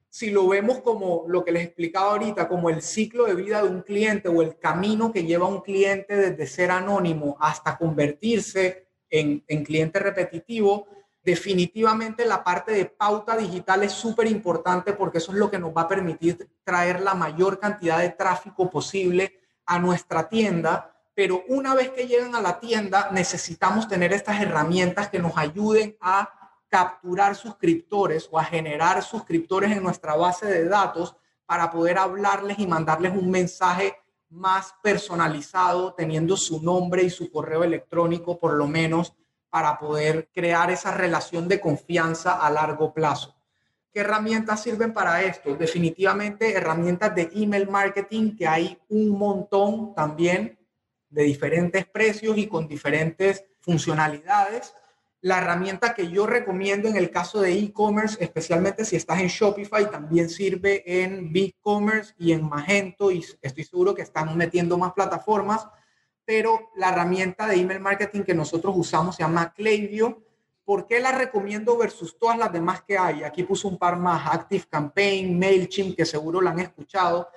si lo vemos como lo que les explicaba ahorita, como el ciclo de vida de un cliente o el camino que lleva un cliente desde ser anónimo hasta convertirse en, en cliente repetitivo, definitivamente la parte de pauta digital es súper importante porque eso es lo que nos va a permitir traer la mayor cantidad de tráfico posible a nuestra tienda. Pero una vez que llegan a la tienda, necesitamos tener estas herramientas que nos ayuden a capturar suscriptores o a generar suscriptores en nuestra base de datos para poder hablarles y mandarles un mensaje más personalizado, teniendo su nombre y su correo electrónico por lo menos para poder crear esa relación de confianza a largo plazo. ¿Qué herramientas sirven para esto? Definitivamente herramientas de email marketing, que hay un montón también de diferentes precios y con diferentes funcionalidades la herramienta que yo recomiendo en el caso de e-commerce, especialmente si estás en Shopify, también sirve en BigCommerce y en Magento y estoy seguro que están metiendo más plataformas, pero la herramienta de email marketing que nosotros usamos se llama Klaviyo. ¿Por qué la recomiendo versus todas las demás que hay? Aquí puse un par más, Active Campaign, MailChimp, que seguro la han escuchado.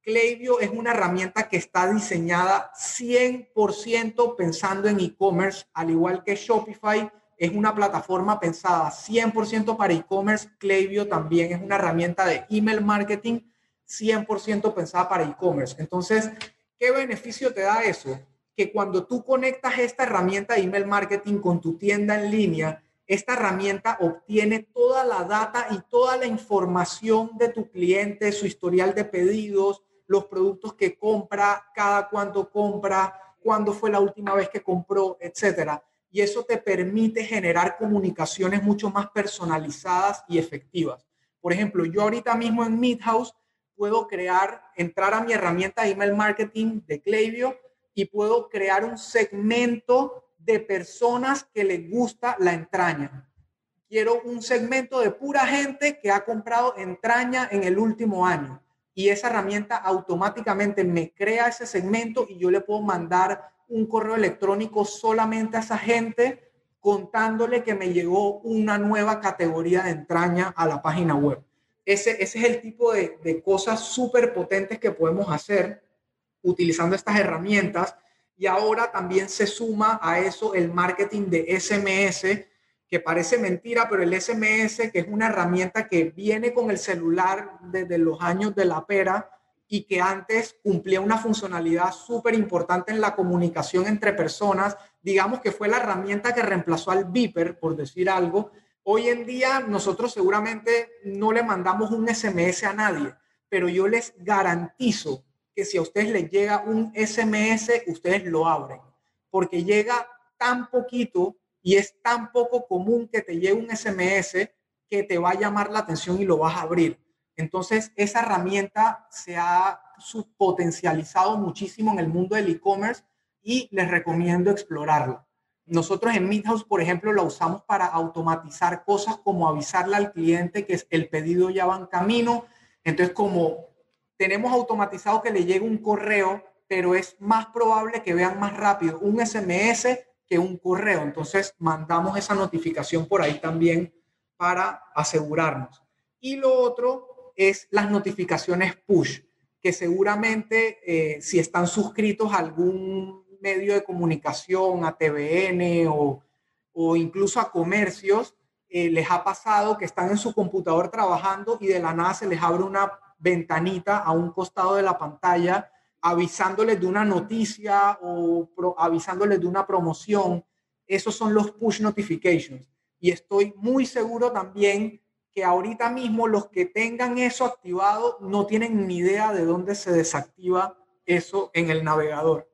Klaviyo es una herramienta que está diseñada 100% pensando en e-commerce, al igual que Shopify es una plataforma pensada 100% para e-commerce. Klaviyo también es una herramienta de email marketing 100% pensada para e-commerce. Entonces, ¿qué beneficio te da eso? Que cuando tú conectas esta herramienta de email marketing con tu tienda en línea, esta herramienta obtiene toda la data y toda la información de tu cliente, su historial de pedidos, los productos que compra, cada cuánto compra, cuándo fue la última vez que compró, etcétera y eso te permite generar comunicaciones mucho más personalizadas y efectivas. Por ejemplo, yo ahorita mismo en Midhouse puedo crear, entrar a mi herramienta de email marketing de Klaviyo y puedo crear un segmento de personas que les gusta la entraña. Quiero un segmento de pura gente que ha comprado entraña en el último año. Y esa herramienta automáticamente me crea ese segmento y yo le puedo mandar un correo electrónico solamente a esa gente contándole que me llegó una nueva categoría de entraña a la página web. Ese, ese es el tipo de, de cosas súper potentes que podemos hacer utilizando estas herramientas. Y ahora también se suma a eso el marketing de SMS, que parece mentira, pero el SMS, que es una herramienta que viene con el celular desde los años de la pera, y que antes cumplía una funcionalidad súper importante en la comunicación entre personas, digamos que fue la herramienta que reemplazó al Viper, por decir algo. Hoy en día nosotros seguramente no le mandamos un SMS a nadie, pero yo les garantizo que si a ustedes les llega un SMS, ustedes lo abren, porque llega tan poquito y es tan poco común que te llegue un SMS que te va a llamar la atención y lo vas a abrir. Entonces, esa herramienta se ha potencializado muchísimo en el mundo del e-commerce y les recomiendo explorarla. Nosotros en Midhouse, por ejemplo, la usamos para automatizar cosas como avisarle al cliente que el pedido ya va en camino. Entonces, como tenemos automatizado que le llegue un correo, pero es más probable que vean más rápido un SMS que un correo. Entonces, mandamos esa notificación por ahí también para asegurarnos. Y lo otro es las notificaciones push, que seguramente eh, si están suscritos a algún medio de comunicación, a TVN o, o incluso a comercios, eh, les ha pasado que están en su computador trabajando y de la nada se les abre una ventanita a un costado de la pantalla avisándoles de una noticia o avisándoles de una promoción. Esos son los push notifications. Y estoy muy seguro también que ahorita mismo los que tengan eso activado no tienen ni idea de dónde se desactiva eso en el navegador.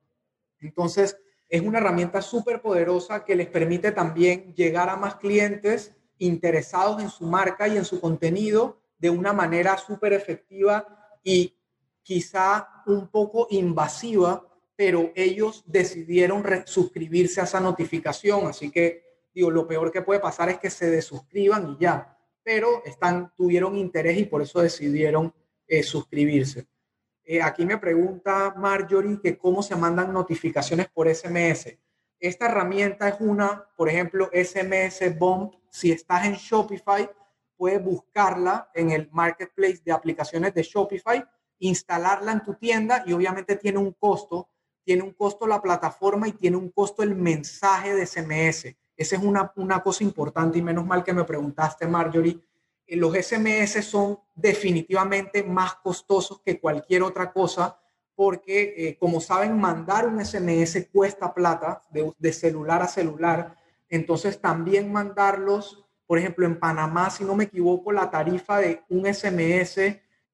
Entonces, es una herramienta súper poderosa que les permite también llegar a más clientes interesados en su marca y en su contenido de una manera súper efectiva y quizá un poco invasiva, pero ellos decidieron suscribirse a esa notificación. Así que, digo, lo peor que puede pasar es que se desuscriban y ya, pero están, tuvieron interés y por eso decidieron eh, suscribirse. Eh, aquí me pregunta Marjorie que cómo se mandan notificaciones por SMS. Esta herramienta es una, por ejemplo, SMS Bomb. Si estás en Shopify, puedes buscarla en el marketplace de aplicaciones de Shopify instalarla en tu tienda y obviamente tiene un costo, tiene un costo la plataforma y tiene un costo el mensaje de SMS. Esa es una, una cosa importante y menos mal que me preguntaste, Marjorie. Eh, los SMS son definitivamente más costosos que cualquier otra cosa porque, eh, como saben, mandar un SMS cuesta plata de, de celular a celular. Entonces, también mandarlos, por ejemplo, en Panamá, si no me equivoco, la tarifa de un SMS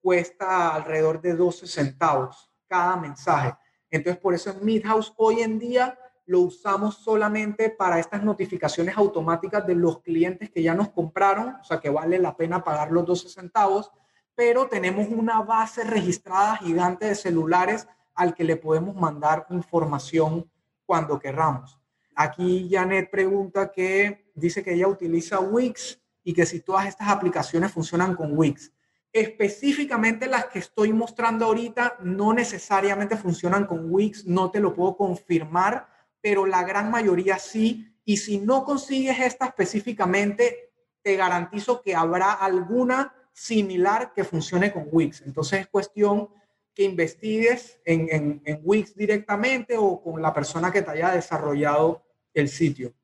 cuesta alrededor de 12 centavos cada mensaje. Entonces, por eso en Midhouse hoy en día lo usamos solamente para estas notificaciones automáticas de los clientes que ya nos compraron, o sea que vale la pena pagar los 12 centavos, pero tenemos una base registrada gigante de celulares al que le podemos mandar información cuando querramos. Aquí Janet pregunta que dice que ella utiliza Wix y que si todas estas aplicaciones funcionan con Wix. Específicamente las que estoy mostrando ahorita no necesariamente funcionan con Wix, no te lo puedo confirmar, pero la gran mayoría sí. Y si no consigues esta específicamente, te garantizo que habrá alguna similar que funcione con Wix. Entonces es cuestión que investigues en, Wix directamente o con la persona que te haya desarrollado el sitio.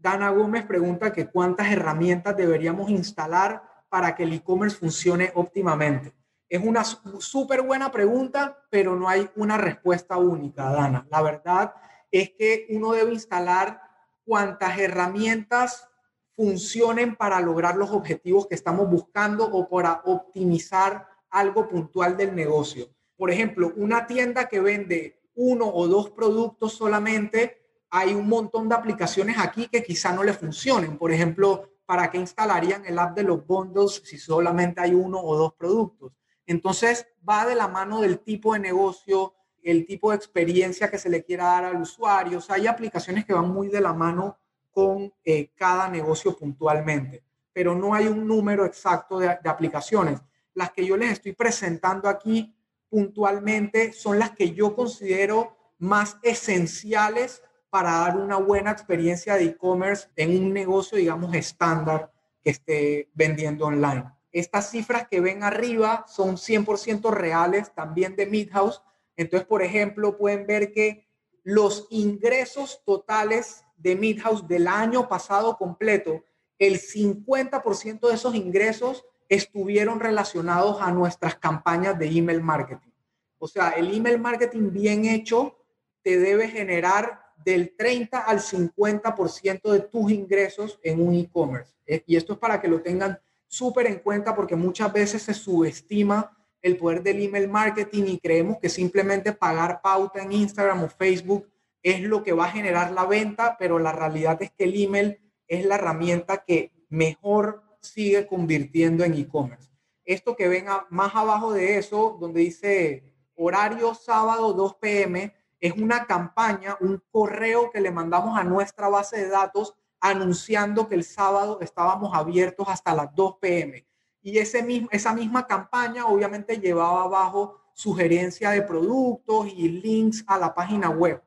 Dana Gómez pregunta que cuántas herramientas deberíamos instalar para que el e-commerce funcione óptimamente? Es una súper buena pregunta, pero no hay una respuesta única, Dana. La verdad es que uno debe instalar cuantas herramientas funcionen para lograr los objetivos que estamos buscando o para optimizar algo puntual del negocio. Por ejemplo, una tienda que vende uno o dos productos solamente, hay un montón de aplicaciones aquí que quizá no le funcionen. Por ejemplo, ¿para qué instalarían el app de los bundles si solamente hay uno o dos productos? Entonces, va de la mano del tipo de negocio, el tipo de experiencia que se le quiera dar al usuario. O hay aplicaciones que van muy de la mano con eh, cada negocio puntualmente, pero no hay un número exacto de, de aplicaciones. Las que yo les estoy presentando aquí puntualmente son las que yo considero más esenciales para dar una buena experiencia de e-commerce en un negocio, digamos, estándar que esté vendiendo online. Estas cifras que ven arriba son 100% reales también de Midhouse. Entonces, por ejemplo, pueden ver que los ingresos totales de Midhouse del año pasado completo, el 50% de esos ingresos estuvieron relacionados a nuestras campañas de email marketing. O sea, el email marketing bien hecho te debe generar del 30 al 50% de tus ingresos en un e-commerce. Eh, y esto es para que lo tengan súper en cuenta porque muchas veces se subestima el poder del email marketing y creemos que simplemente pagar pauta en Instagram o Facebook es lo que va a generar la venta, pero la realidad es que el email es la herramienta que mejor sigue convirtiendo en e-commerce. Esto que ven más abajo de eso, donde dice horario sábado 2 pm, es una campaña, un correo que le mandamos a nuestra base de datos anunciando que el sábado estábamos abiertos hasta las 2 pm. Y ese mismo, esa misma campaña obviamente llevaba abajo sugerencia de productos y links a la página web.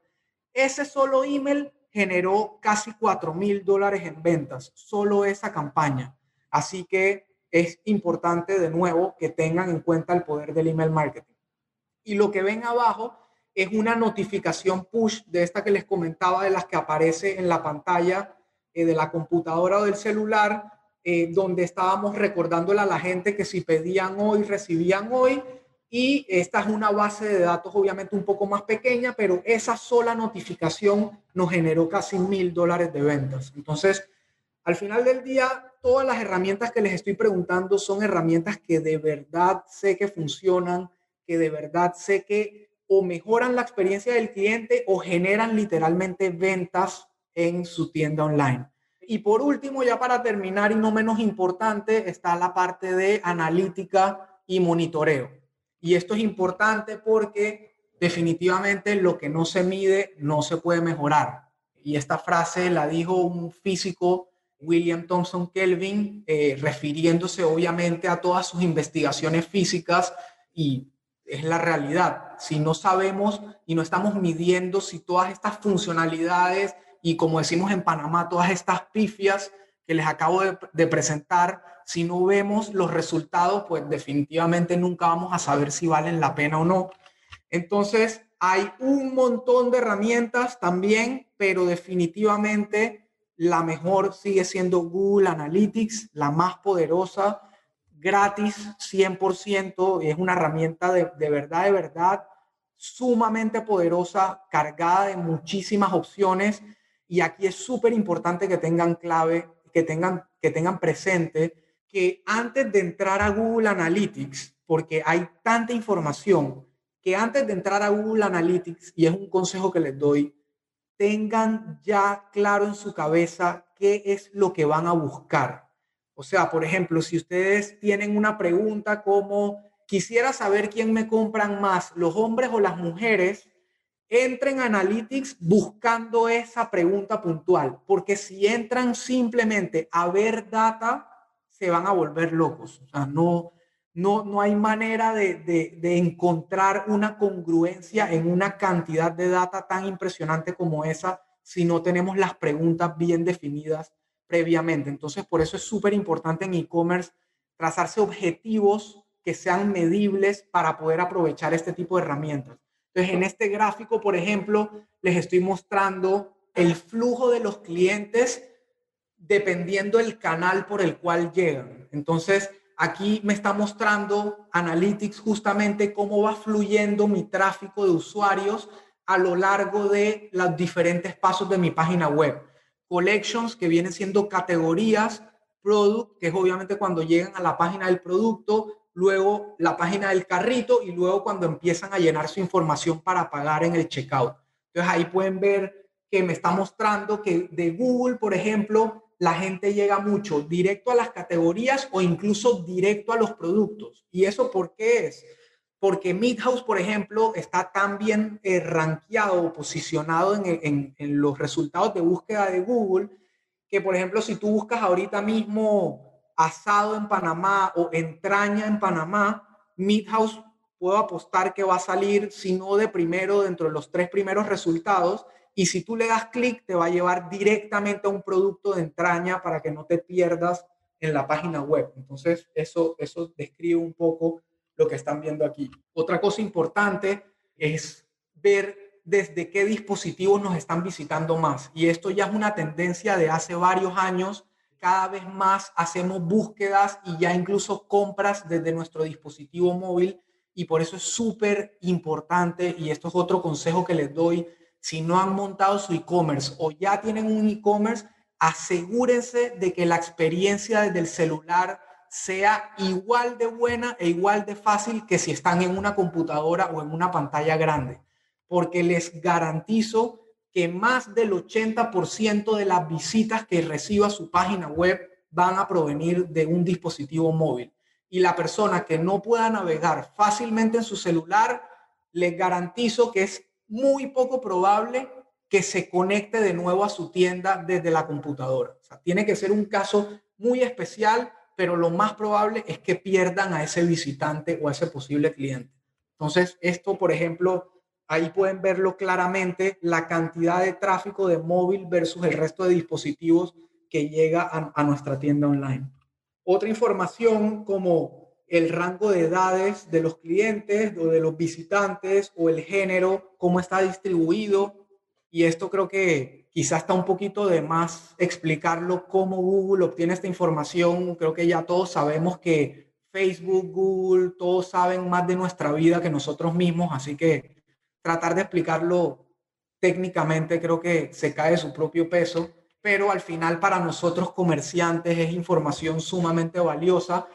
Ese solo email generó casi 4 mil dólares en ventas, solo esa campaña. Así que es importante de nuevo que tengan en cuenta el poder del email marketing. Y lo que ven abajo es una notificación push de esta que les comentaba, de las que aparece en la pantalla eh, de la computadora o del celular, eh, donde estábamos recordándole a la gente que si pedían hoy, recibían hoy. Y esta es una base de datos obviamente un poco más pequeña, pero esa sola notificación nos generó casi mil dólares de ventas. Entonces, al final del día, todas las herramientas que les estoy preguntando son herramientas que de verdad sé que funcionan, que de verdad sé que o mejoran la experiencia del cliente o generan literalmente ventas en su tienda online. Y por último, ya para terminar y no menos importante, está la parte de analítica y monitoreo. Y esto es importante porque definitivamente lo que no se mide no se puede mejorar. Y esta frase la dijo un físico, William Thompson Kelvin, eh, refiriéndose obviamente a todas sus investigaciones físicas y es la realidad. Si no sabemos y no estamos midiendo si todas estas funcionalidades y como decimos en Panamá, todas estas pifias que les acabo de, presentar, si no vemos los resultados, pues definitivamente nunca vamos a saber si valen la pena o no. Entonces, hay un montón de herramientas también, pero definitivamente la mejor sigue siendo Google Analytics, la más poderosa, gratis 100%, es una herramienta de, de verdad, de verdad, sumamente poderosa, cargada de muchísimas opciones y aquí es súper importante que tengan clave, que tengan, que tengan presente que antes de entrar a Google Analytics, porque hay tanta información, que antes de entrar a Google Analytics, y es un consejo que les doy, tengan ya claro en su cabeza qué es lo que van a buscar. O sea, por ejemplo, si ustedes tienen una pregunta como, quisiera saber quién me compran más, los hombres o las mujeres, entren a Analytics buscando esa pregunta puntual, porque si entran simplemente a ver data, se van a volver locos. O sea, no, no, no hay manera de, de, encontrar una congruencia en una cantidad de data tan impresionante como esa si no tenemos las preguntas bien definidas previamente. Entonces, por eso es súper importante en e-commerce trazarse objetivos que sean medibles para poder aprovechar este tipo de herramientas. Entonces, en este gráfico, por ejemplo, les estoy mostrando el flujo de los clientes dependiendo del canal por el cual llegan. Entonces, aquí me está mostrando Analytics justamente cómo va fluyendo mi tráfico de usuarios a lo largo de los diferentes pasos de mi página web. Collections, que vienen siendo categorías, product, que es obviamente cuando llegan a la página del producto, luego la página del carrito y luego cuando empiezan a llenar su información para pagar en el checkout. Entonces ahí pueden ver que me está mostrando que de Google, por ejemplo, la gente llega mucho directo a las categorías o incluso directo a los productos. ¿Y eso por qué es? Porque Midhouse, por ejemplo, está tan bien eh, rankeado o posicionado en, los resultados de búsqueda de Google que, por ejemplo, si tú buscas ahorita mismo asado en Panamá o entraña en Panamá, Midhouse puedo apostar que va a salir, si no de primero, dentro de los tres primeros resultados. Y si tú le das clic, te va a llevar directamente a un producto de entraña para que no te pierdas en la página web. Entonces, eso, eso describe un poco lo que están viendo aquí. Otra cosa importante es ver desde qué dispositivos nos están visitando más. Y esto ya es una tendencia de hace varios años cada vez más hacemos búsquedas y ya incluso compras desde nuestro dispositivo móvil y por eso es súper importante y esto es otro consejo que les doy. Si no han montado su e-commerce o ya tienen un e-commerce, asegúrense de que la experiencia desde el celular sea igual de buena e igual de fácil que si están en una computadora o en una pantalla grande, porque les garantizo que más del 80% de las visitas que reciba su página web van a provenir de un dispositivo móvil. Y la persona que no pueda navegar fácilmente en su celular, les garantizo que es muy poco probable que se conecte de nuevo a su tienda desde la computadora. O sea, tiene que ser un caso muy especial, pero lo más probable es que pierdan a ese visitante o a ese posible cliente. Entonces, esto, por ejemplo, Ahí pueden verlo claramente, la cantidad de tráfico de móvil versus el resto de dispositivos que llega a, nuestra tienda online. Otra información como el rango de edades de los clientes o de los visitantes o el género, cómo está distribuido. Y esto creo que quizás está un poquito de más explicarlo cómo Google obtiene esta información. Creo que ya todos sabemos que Facebook, Google, todos saben más de nuestra vida que nosotros mismos, así que tratar de explicarlo técnicamente creo que se cae de su propio peso, pero al final para nosotros comerciantes es información sumamente valiosa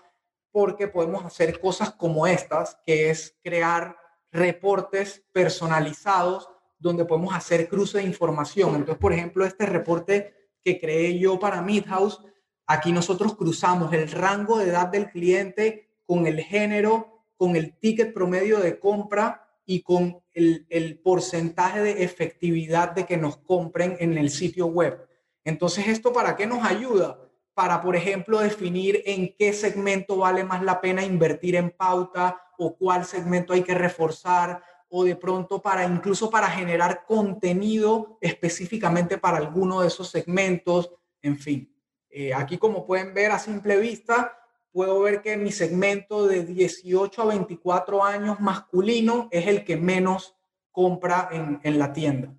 porque podemos hacer cosas como estas, que es crear reportes personalizados donde podemos hacer cruce de información. Entonces, por ejemplo, este reporte que creé yo para Midhouse, aquí nosotros cruzamos el rango de edad del cliente con el género, con el ticket promedio de compra y con el, el, porcentaje de efectividad de que nos compren en el sitio web. Entonces, ¿esto para qué nos ayuda? Para, por ejemplo, definir en qué segmento vale más la pena invertir en pauta o cuál segmento hay que reforzar o de pronto para incluso para generar contenido específicamente para alguno de esos segmentos, en fin. Eh, aquí como pueden ver a simple vista, puedo ver que mi segmento de 18 a 24 años masculino es el que menos compra en, la tienda.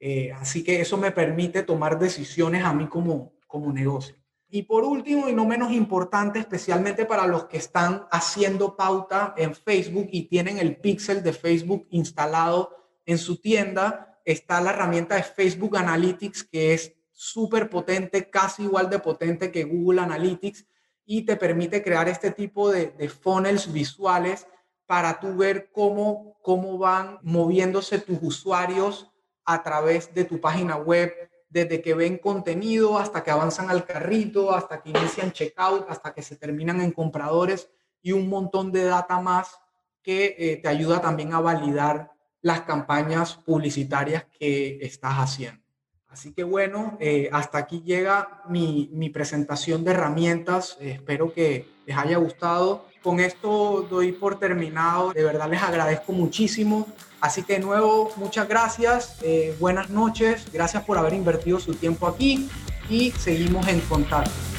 Eh, así que eso me permite tomar decisiones a mí como, como negocio. Y por último, y no menos importante, especialmente para los que están haciendo pauta en Facebook y tienen el pixel de Facebook instalado en su tienda, está la herramienta de Facebook Analytics, que es súper potente, casi igual de potente que Google Analytics y te permite crear este tipo de, funnels visuales para tú ver cómo, cómo van moviéndose tus usuarios a través de tu página web, desde que ven contenido hasta que avanzan al carrito, hasta que inician checkout, hasta que se terminan en compradores y un montón de data más que eh, te ayuda también a validar las campañas publicitarias que estás haciendo. Así que bueno, eh, hasta aquí llega mi, mi presentación de herramientas. Espero que les haya gustado. Con esto doy por terminado. De verdad les agradezco muchísimo. Así que de nuevo, muchas gracias. Eh, buenas noches. Gracias por haber invertido su tiempo aquí y seguimos en contacto.